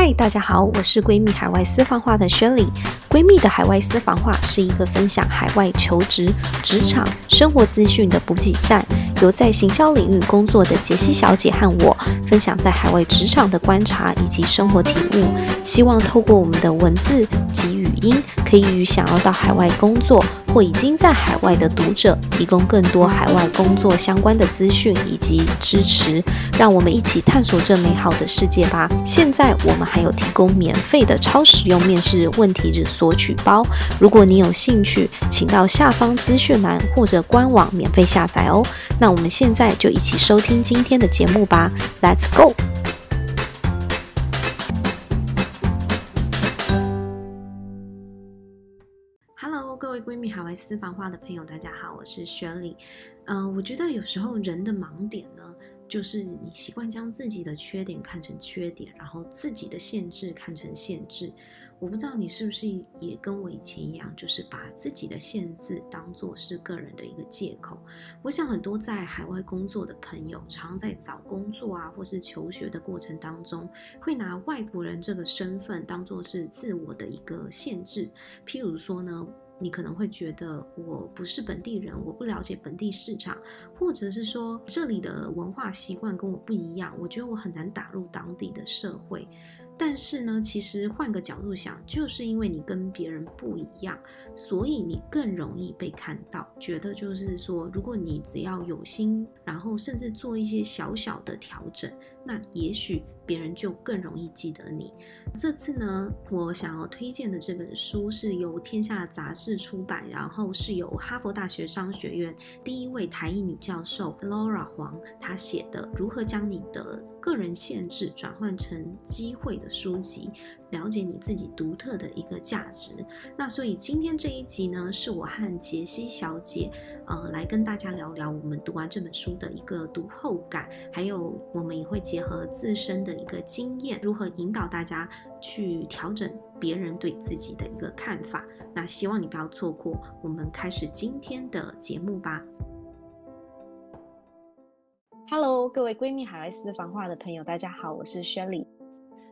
嗨，大家好，我是闺蜜海外私房话的宣礼。闺蜜的海外私房话是一个分享海外求职、职场、生活资讯的补给站，由在行销领域工作的杰西小姐和我分享在海外职场的观察以及生活体悟，希望透过我们的文字及语音，可以与想要到海外工作或已经在海外的读者提供更多海外工作相关的资讯以及支持，让我们一起探索这美好的世界吧。现在我们还有提供免费的超实用面试问题日索取包，如果你有兴趣，请到下方资讯栏或者官网免费下载哦。那我们现在就一起收听今天的节目吧，Let's go。Hello，各位闺蜜海外私房话的朋友，大家好，我是轩里。嗯、呃，我觉得有时候人的盲点呢，就是你习惯将自己的缺点看成缺点，然后自己的限制看成限制。我不知道你是不是也跟我以前一样，就是把自己的限制当作是个人的一个借口。我想很多在海外工作的朋友，常在找工作啊，或是求学的过程当中，会拿外国人这个身份当作是自我的一个限制。譬如说呢，你可能会觉得我不是本地人，我不了解本地市场，或者是说这里的文化习惯跟我不一样，我觉得我很难打入当地的社会。但是呢，其实换个角度想，就是因为你跟别人不一样，所以你更容易被看到。觉得就是说，如果你只要有心，然后甚至做一些小小的调整，那也许别人就更容易记得你。这次呢，我想要推荐的这本书是由天下杂志出版，然后是由哈佛大学商学院第一位台裔女教授 Laura 黄她写的《如何将你的个人限制转换成机会》的书籍。了解你自己独特的一个价值。那所以今天这一集呢，是我和杰西小姐，呃，来跟大家聊聊我们读完这本书的一个读后感，还有我们也会结合自身的一个经验，如何引导大家去调整别人对自己的一个看法。那希望你不要错过，我们开始今天的节目吧。Hello，各位闺蜜海外私房话的朋友，大家好，我是 Shelly。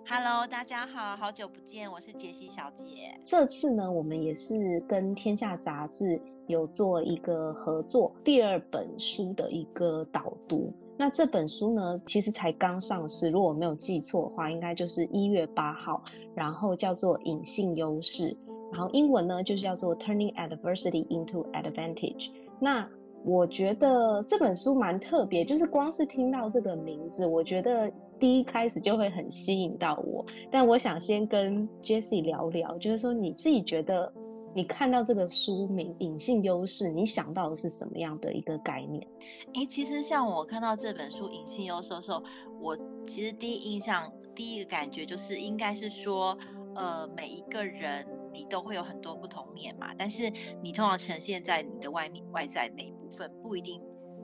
Hello，大家好，好久不见，我是杰西小姐。这次呢，我们也是跟天下杂志有做一个合作，第二本书的一个导读。那这本书呢，其实才刚上市，如果我没有记错的话，应该就是一月八号。然后叫做隐性优势，然后英文呢就是叫做 Turning Adversity into Advantage。那我觉得这本书蛮特别，就是光是听到这个名字，我觉得。第一开始就会很吸引到我，但我想先跟 Jessie 聊聊，就是说你自己觉得，你看到这个书名《隐性优势》，你想到的是什么样的一个概念？诶，其实像我看到这本书《隐性优势》的时候，我其实第一印象、第一个感觉就是，应该是说，呃，每一个人你都会有很多不同面嘛，但是你通常呈现在你的外面外在那一部分，不一定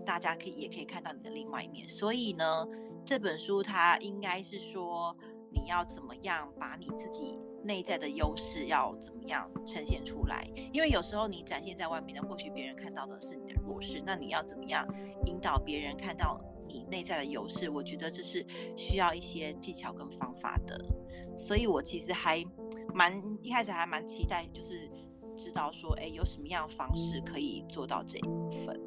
大家可以也可以看到你的另外一面，所以呢。这本书它应该是说，你要怎么样把你自己内在的优势要怎么样呈现出来？因为有时候你展现在外面的，或许别人看到的是你的弱势，那你要怎么样引导别人看到你内在的优势？我觉得这是需要一些技巧跟方法的。所以我其实还蛮一开始还蛮期待，就是知道说，哎，有什么样的方式可以做到这一部分。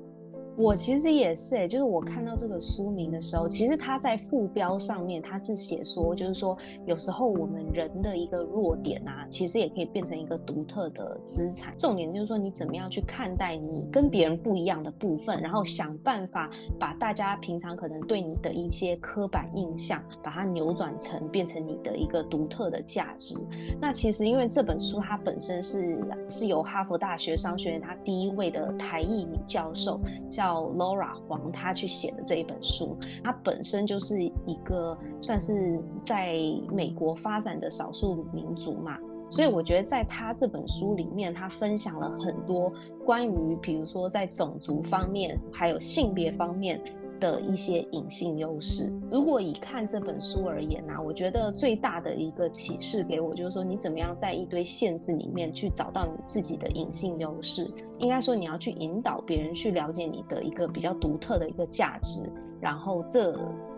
我其实也是欸，就是我看到这个书名的时候，其实它在副标上面，它是写说，就是说有时候我们人的一个弱点啊，其实也可以变成一个独特的资产。重点就是说，你怎么样去看待你跟别人不一样的部分，然后想办法把大家平常可能对你的一些刻板印象，把它扭转成变成你的一个独特的价值。那其实因为这本书它本身是是由哈佛大学商学院它第一位的台裔女教授叫。叫 Laura 黄，他去写的这一本书，他本身就是一个算是在美国发展的少数民族嘛，所以我觉得在他这本书里面，他分享了很多关于，比如说在种族方面，还有性别方面。的一些隐性优势。如果以看这本书而言呢、我觉得最大的一个启示给我就是说，你怎么样在一堆限制里面去找到你自己的隐性优势？应该说，你要去引导别人去了解你的一个比较独特的一个价值，然后这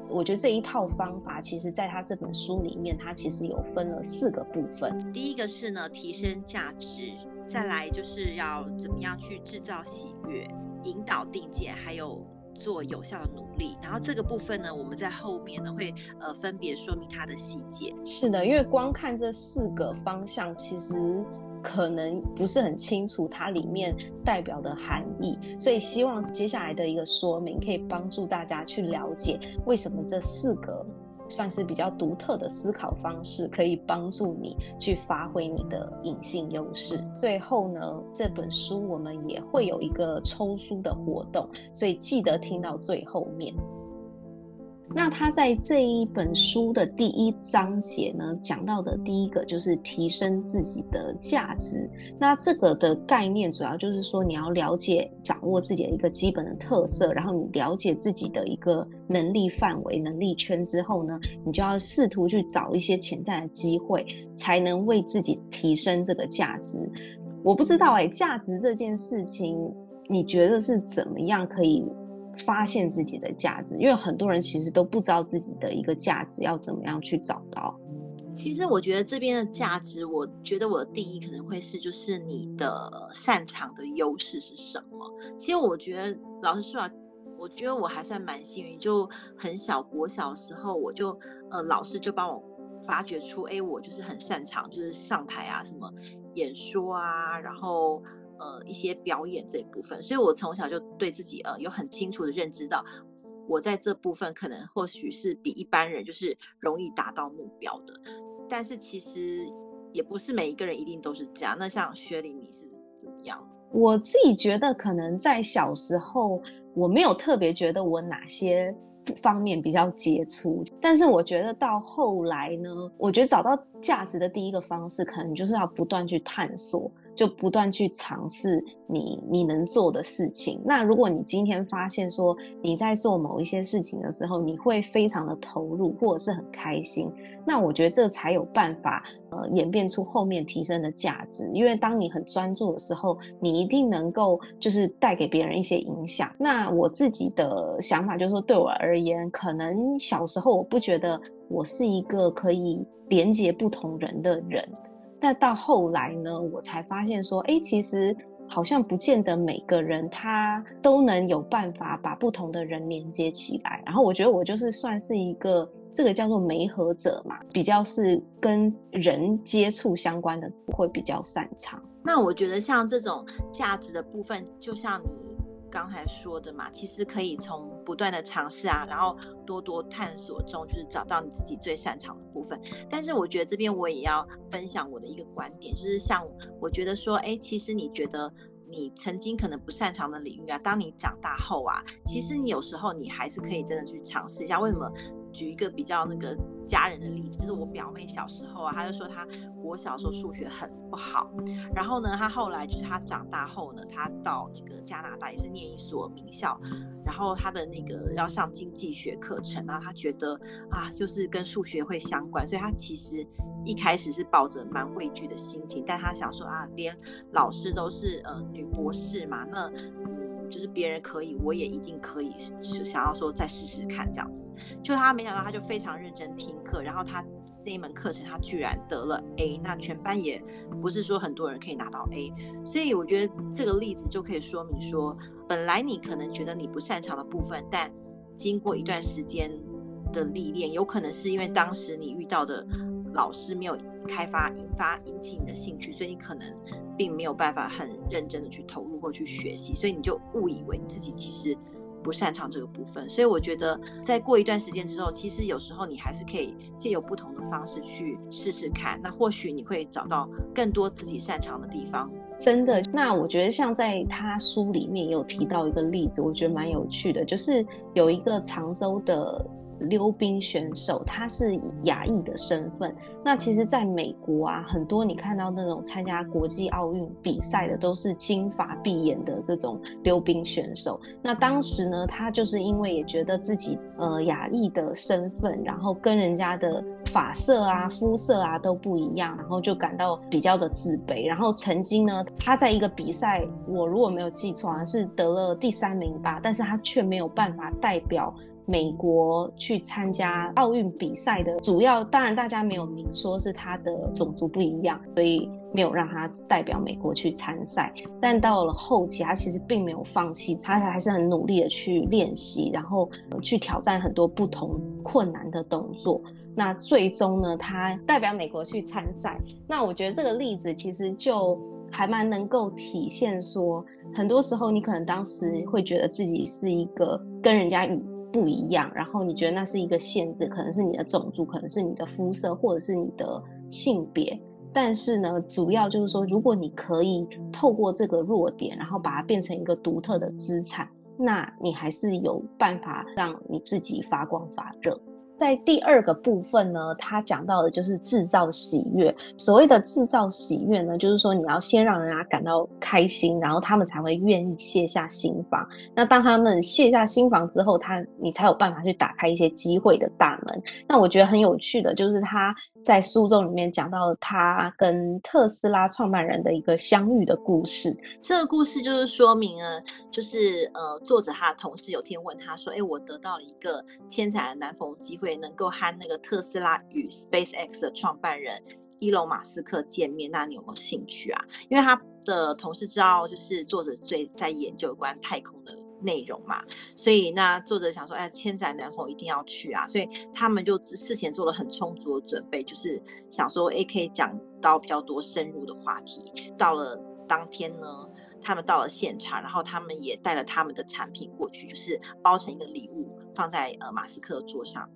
我觉得这一套方法，其实在他这本书里面，他其实有分了四个部分。第一个是呢，提升价值，再来就是要怎么样去制造喜悦，引导定见，还有做有效的努力。然后这个部分呢，我们在后面呢会呃分别说明它的细节。是的，因为光看这四个方向，其实。可能不是很清楚它里面代表的含义，所以希望接下来的一个说明可以帮助大家去了解为什么这四个算是比较独特的思考方式可以帮助你去发挥你的隐性优势。最后呢，这本书我们也会有一个抽书的活动，所以记得听到最后面。那他在这一本书的第一章节呢，讲到的第一个就是提升自己的价值。那这个的概念主要就是说，你要了解、掌握自己的一个基本的特色，然后你了解自己的一个能力范围、能力圈之后呢，你就要试图去找一些潜在的机会，才能为自己提升这个价值。我不知道哎、价值这件事情，你觉得是怎么样可以？发现自己的价值，因为很多人其实都不知道自己的一个价值要怎么样去找到。其实我觉得这边的价值，我觉得我的定义可能会是，就是你的擅长的优势是什么。其实我觉得，老实说啊，我觉得我还算蛮幸运，就很小，国小时候我就呃，老师就帮我发掘出，哎，我就是很擅长，就是上台啊，什么演说啊，然后。呃，一些表演这一部分，所以我从小就对自己呃有很清楚的认知到，我在这部分可能或许是比一般人就是容易达到目标的，但是其实也不是每一个人一定都是这样。那像雪莉，你是怎么样？我自己觉得可能在小时候我没有特别觉得我哪些方面比较杰出，但是我觉得到后来呢，我觉得找到价值的第一个方式，可能就是要不断去探索。就不断去尝试你你能做的事情。那如果你今天发现说你在做某一些事情的时候，你会非常的投入或者是很开心，那我觉得这才有办法呃演变出后面提升的价值。因为当你很专注的时候，你一定能够就是带给别人一些影响。那我自己的想法就是说，对我而言，可能小时候我不觉得我是一个可以连接不同人的人。但到后来呢，我才发现说，哎，其实好像不见得每个人他都能有办法把不同的人连接起来。然后我觉得我就是算是一个这个叫做媒合者嘛，比较是跟人接触相关的，会比较擅长。那我觉得像这种价值的部分，就像你。刚才说的嘛，其实可以从不断的尝试啊，然后多多探索中，就是找到你自己最擅长的部分。但是我觉得这边我也要分享我的一个观点，就是像我觉得说，哎，其实你觉得你曾经可能不擅长的领域啊，当你长大后啊，其实你有时候你还是可以真的去尝试一下。为什么？举一个比较那个家人的例子，就是我表妹小时候啊，她就说她国小时候数学很不好，然后呢，她后来就是她长大后呢，她到那个加拿大也是念一所名校，然后她的那个要上经济学课程，然后她觉得啊，就是跟数学会相关，所以她其实一开始是抱着蛮畏惧的心情，但她想说啊，连老师都是呃女博士嘛，那。就是别人可以，我也一定可以。是想要说再试试看这样子，就他没想到，他就非常认真听课，然后他那一门课程他居然得了 A，那全班也不是说很多人可以拿到 A，所以我觉得这个例子就可以说明说，本来你可能觉得你不擅长的部分，但经过一段时间的历练，有可能是因为当时你遇到的老师没有开发、引发、引起你的兴趣，所以你可能。并没有办法很认真的去投入或去学习，所以你就误以为你自己其实不擅长这个部分。所以我觉得，在过一段时间之后，其实有时候你还是可以借由不同的方式去试试看。那或许你会找到更多自己擅长的地方。真的，那我觉得像在他书里面有提到一个例子，我觉得蛮有趣的，就是有一个常州的。溜冰选手，他是以亚裔的身份。那其实，在美国啊，很多你看到那种参加国际奥运比赛的，都是金发碧眼的这种溜冰选手。那当时呢，他就是因为也觉得自己呃亚裔的身份，然后跟人家的发色啊、肤色啊都不一样，然后就感到比较的自卑。然后曾经呢，他在一个比赛，我如果没有记错，啊是得了第三名吧，但是他却没有办法代表。美国去参加奥运比赛的主要，当然大家没有明说是他的种族不一样，所以没有让他代表美国去参赛。但到了后期，他其实并没有放弃，他还是很努力的去练习，然后去挑战很多不同困难的动作。那最终呢，他代表美国去参赛。那我觉得这个例子其实就还蛮能够体现说，很多时候你可能当时会觉得自己是一个跟人家不一样，然后你觉得那是一个限制，可能是你的种族，可能是你的肤色，或者是你的性别。但是呢，主要就是说，如果你可以透过这个弱点，然后把它变成一个独特的资产，那你还是有办法让你自己发光发热。在第二个部分呢，他讲到的就是制造喜悦。所谓的制造喜悦呢，就是说你要先让人家感到开心，然后他们才会愿意卸下心防。那当他们卸下心防之后，他你才有办法去打开一些机会的大门。那我觉得很有趣的就是他。在书中里面讲到他跟特斯拉创办人的一个相遇的故事。这个故事就是说明了，就是呃，作者他的同事有天问他说：“哎，我得到了一个千载难逢机会，能够和那个特斯拉与 SpaceX 的创办人伊隆马斯克见面，那你有没有兴趣啊？”因为他的同事知道，就是作者最在研究有关太空的。内容嘛，所以那作者想说，哎，千载难逢一定要去啊，所以他们就事前做了很充足的准备，就是想说，哎，可以讲到比较多深入的话题。到了当天呢，他们到了现场，然后他们也带了他们的产品过去，就是包成一个礼物放在呃马斯克的桌上。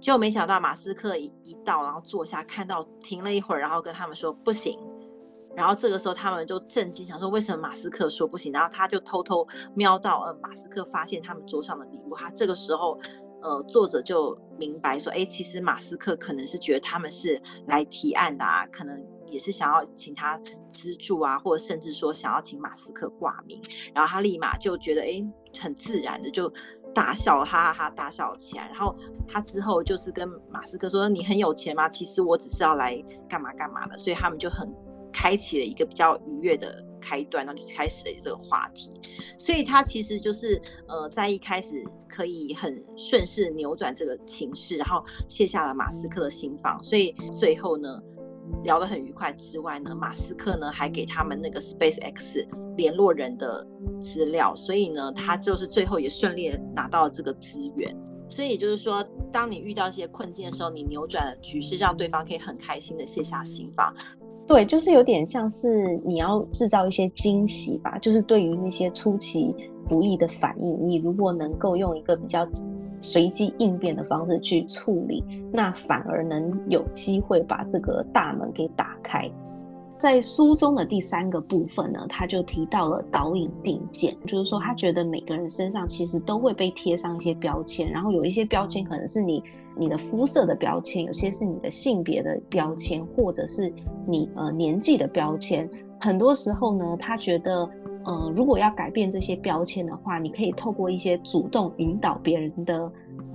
结果没想到马斯克一一到，然后坐下，看到停了一会儿，然后跟他们说不行。然后这个时候他们就震惊，想说为什么马斯克说不行？然后他就偷偷瞄到，呃，马斯克发现他们桌上的礼物。他这个时候，呃，作者就明白说，哎，其实马斯克可能是觉得他们是来提案的啊，可能也是想要请他资助啊，或者甚至说想要请马斯克挂名。然后他立马就觉得，哎，很自然的就大笑了，哈哈哈，大笑起来。然后他之后就是跟马斯克说：“你很有钱吗？其实我只是要来干嘛干嘛的。”所以他们就很。开启了一个比较愉悦的开端，然后就开始了这个话题，所以他其实就是呃，在一开始可以很顺势扭转这个情势，然后卸下了马斯克的心防，所以最后呢聊得很愉快之外呢，马斯克呢还给他们那个 SpaceX 联络人的资料，所以呢他就是最后也顺利拿到了这个资源，所以就是说，当你遇到一些困境的时候，你扭转局势，让对方可以很开心的卸下心防。对，就是有点像是你要制造一些惊喜吧，就是对于那些出其不意的反应，你如果能够用一个比较随机应变的方式去处理，那反而能有机会把这个大门给打开。在书中的第三个部分呢，他就提到了导引定见，就是说他觉得每个人身上其实都会被贴上一些标签，然后有一些标签可能是你。你的肤色的标签，有些是你的性别的标签，或者是你呃年纪的标签。很多时候呢，他觉得，呃，如果要改变这些标签的话，你可以透过一些主动引导别人的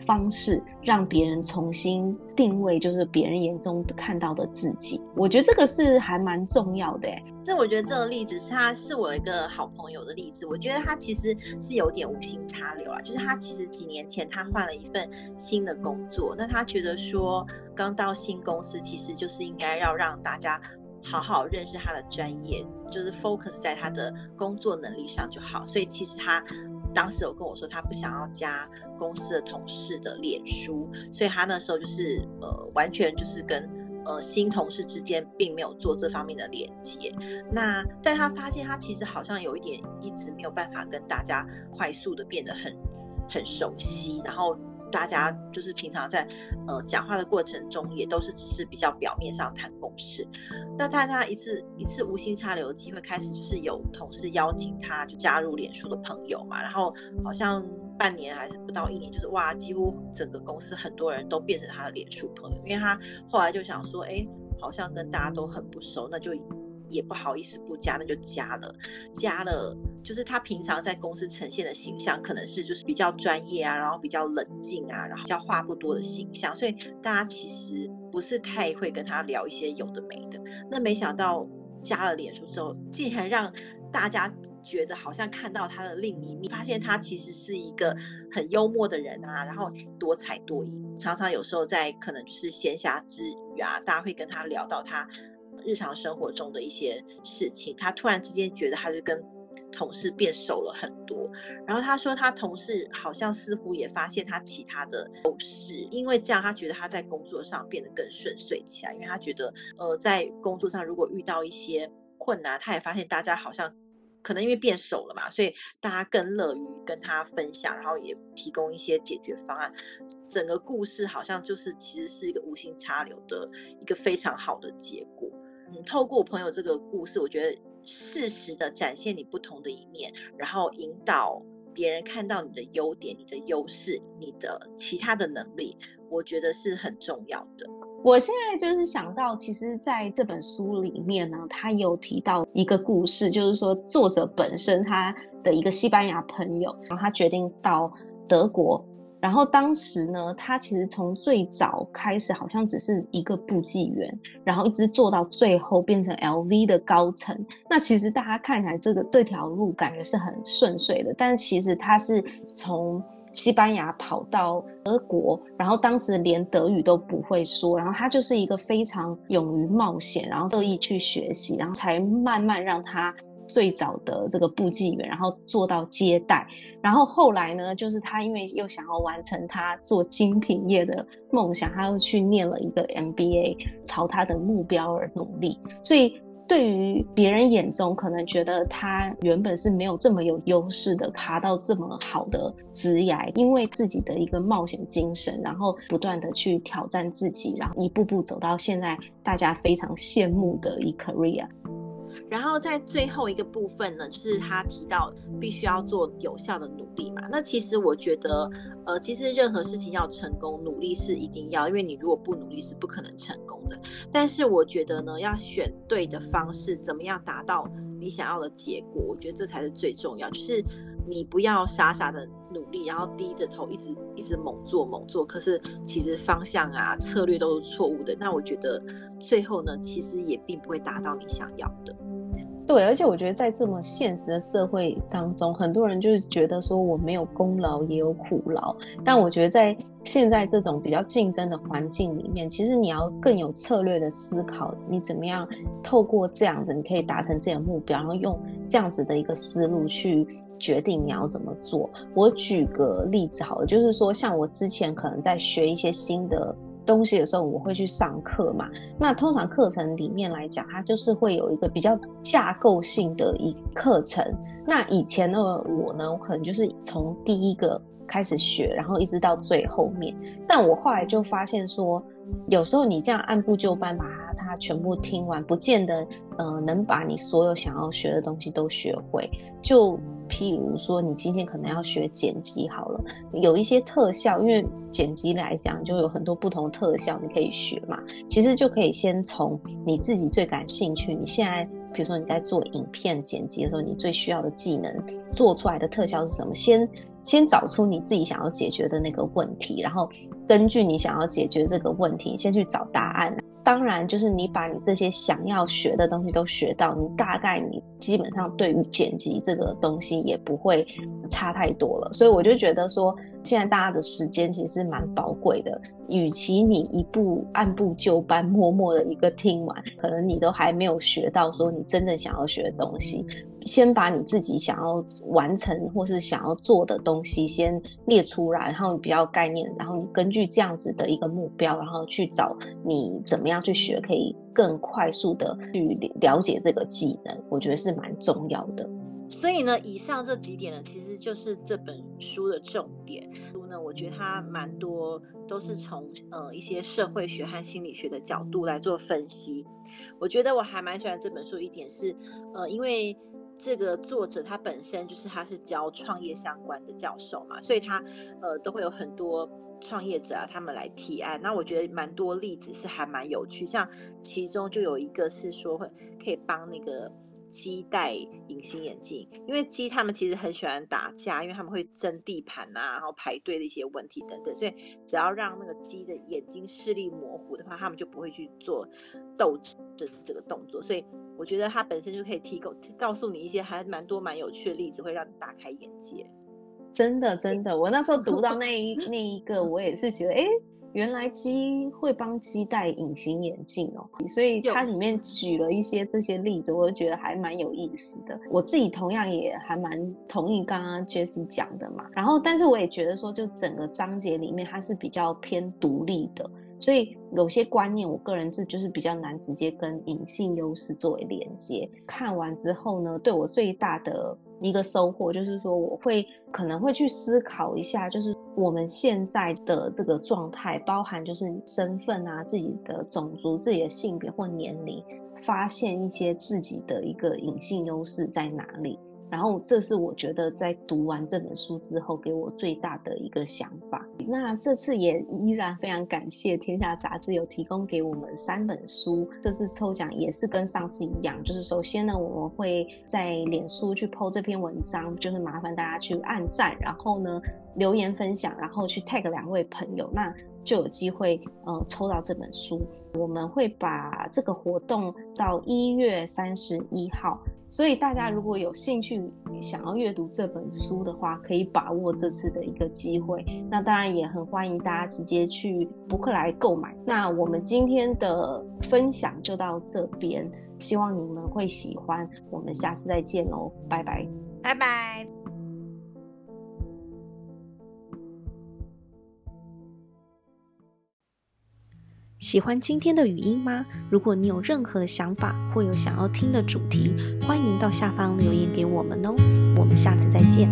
方式，让别人重新定位，就是别人眼中看到的自己。我觉得这个是还蛮重要的。这我觉得这个例子是他是我一个好朋友的例子。我觉得他其实是有点无心插柳啊，就是他其实几年前他换了一份新的工作，那他觉得说刚到新公司，其实就是应该要让大家。好好认识他的专业，就是 focus 在他的工作能力上就好。所以其实他当时有跟我说，他不想要加公司的同事的脸书，所以他那时候就是呃，完全就是跟呃新同事之间并没有做这方面的连接。那但他发现他其实好像有一点一直没有办法跟大家快速的变得很很熟悉，然后。大家就是平常在呃讲话的过程中，也都是只是比较表面上谈公事。那大家一次一次无心插柳的机会开始，就是有同事邀请他就加入脸书的朋友嘛，然后好像半年还是不到一年，就是哇，几乎整个公司很多人都变成他的脸书朋友，因为他后来就想说，哎，好像跟大家都很不熟，那就。也不好意思不加，那就加了。加了，就是他平常在公司呈现的形象，可能是就是比较专业啊，然后比较冷静啊，然后比较话不多的形象，所以大家其实不是太会跟他聊一些有的没的。那没想到加了脸书之后，竟然让大家觉得好像看到他的另一面，发现他其实是一个很幽默的人啊，然后多才多艺。常常有时候在可能就是闲暇之余啊，大家会跟他聊到他日常生活中的一些事情，他突然之间觉得他就跟同事变熟了很多。然后他说，他同事好像似乎也发现他其他的优势，因为这样他觉得他在工作上变得更顺遂起来，因为他觉得呃在工作上如果遇到一些困难，他也发现大家好像可能因为变熟了嘛，所以大家更乐于跟他分享，然后也提供一些解决方案。整个故事好像就是其实是一个无心插柳的一个非常好的结果。嗯，透过朋友这个故事，我觉得适时的展现你不同的一面，然后引导别人看到你的优点、你的优势、你的其他的能力，我觉得是很重要的。我现在就是想到，其实在这本书里面呢，他有提到一个故事，就是说作者本身他的一个西班牙朋友，然后他决定到德国，然后当时呢，他其实从最早开始好像只是一个部记员，然后一直做到最后变成 LV 的高层。那其实大家看起来这个这条路感觉是很顺遂的，但是其实他是从。西班牙跑到德国，然后当时连德语都不会说，然后他就是一个非常勇于冒险，然后乐意去学习，然后才慢慢让他最早的这个部记员，然后做到接待，然后后来呢，就是他因为又想要完成他做精品业的梦想，他又去念了一个 MBA，朝他的目标而努力，所以。对于别人眼中可能觉得他原本是没有这么有优势的，爬到这么好的职涯，因为自己的一个冒险精神，然后不断的去挑战自己，然后一步步走到现在大家非常羡慕的一 career。然后在最后一个部分呢，就是他提到必须要做有效的努力嘛。那其实我觉得，呃，其实任何事情要成功，努力是一定要，因为你如果不努力是不可能成功的。但是我觉得呢，要选对的方式，怎么样达到你想要的结果，我觉得这才是最重要。就是你不要傻傻的努力，然后低着头一直一直猛做猛做，可是其实方向啊策略都是错误的。那我觉得最后呢，其实也并不会达到你想要的。对，而且我觉得在这么现实的社会当中，很多人就是觉得说我没有功劳也有苦劳。但我觉得在现在这种比较竞争的环境里面，其实你要更有策略的思考，你怎么样透过这样子，你可以达成自己的目标，然后用这样子的一个思路去决定你要怎么做。我举个例子好了，就是说像我之前可能在学一些新的。东西的时候，我会去上课嘛。那通常课程里面来讲，它就是会有一个比较架构性的一课程。那以前的我呢，我可能就是从第一个开始学，然后一直到最后面。但我后来就发现说，有时候你这样按部就班把它它全部听完，不见得呃能把你所有想要学的东西都学会。就譬如说，你今天可能要学剪辑好了，有一些特效，因为剪辑来讲就有很多不同的特效，你可以学嘛。其实就可以先从你自己最感兴趣，你现在比如说你在做影片剪辑的时候，你最需要的技能，做出来的特效是什么？先先找出你自己想要解决的那个问题，然后根据你想要解决这个问题，先去找答案。当然，就是你把你这些想要学的东西都学到，你大概你基本上对于剪辑这个东西也不会差太多了。所以我就觉得说，现在大家的时间其实蛮宝贵的，与其你一步按部就班、默默的一个听完，可能你都还没有学到说你真正想要学的东西。先把你自己想要完成或是想要做的东西先列出来，然后你比较概念，然后你根据这样子的一个目标，然后去找你怎么样去学，可以更快速的去了解这个技能，我觉得是蛮重要的。所以呢，以上这几点呢，其实就是这本书的重点。书呢，我觉得它蛮多都是从呃一些社会学和心理学的角度来做分析。我觉得我还蛮喜欢这本书一点是，呃，因为。这个作者他本身就是他是教创业相关的教授嘛，所以他呃都会有很多创业者啊，他们来提案。那我觉得蛮多例子是还蛮有趣，像其中就有一个是说会可以帮那个鸡戴隐形眼镜，因为鸡他们其实很喜欢打架，因为他们会争地盘啊，然后排队的一些问题等等，所以只要让那个鸡的眼睛视力模糊的话，他们就不会去做斗争这个动作。所以我觉得它本身就可以提供告诉你一些还蛮多蛮有趣的例子，会让你大开眼界。真的，真的，我那时候读到那一 那一个，我也是觉得，哎、欸。原来鸡会帮鸡戴隐形眼镜哦，所以它里面举了一些这些例子，我就觉得还蛮有意思的。我自己同样也还蛮同意刚刚 Jessie 讲的嘛。然后，但是我也觉得说，就整个章节里面它是比较偏独立的，所以有些观念，我个人是就是比较难直接跟隐性优势作为连接。看完之后呢，对我最大的一个收获就是说，我会可能会去思考一下，就是。我们现在的这个状态，包含就是身份啊、自己的种族、自己的性别或年龄，发现一些自己的一个隐性优势在哪里。然后，这是我觉得在读完这本书之后，给我最大的一个想法。那这次也依然非常感谢天下杂志有提供给我们三本书。这次抽奖也是跟上次一样，就是首先呢，我们会在脸书去 po 这篇文章，就是麻烦大家去按赞，然后呢留言分享，然后去 tag 两位朋友，那就有机会呃抽到这本书。我们会把这个活动到一月三十一号。所以大家如果有兴趣想要阅读这本书的话，可以把握这次的一个机会。那当然也很欢迎大家直接去博客来购买。那我们今天的分享就到这边，希望你们会喜欢。我们下次再见喽，拜拜，拜拜。喜欢今天的语音吗？如果你有任何的想法或有想要听的主题，欢迎到下方留言给我们哦。我们下次再见。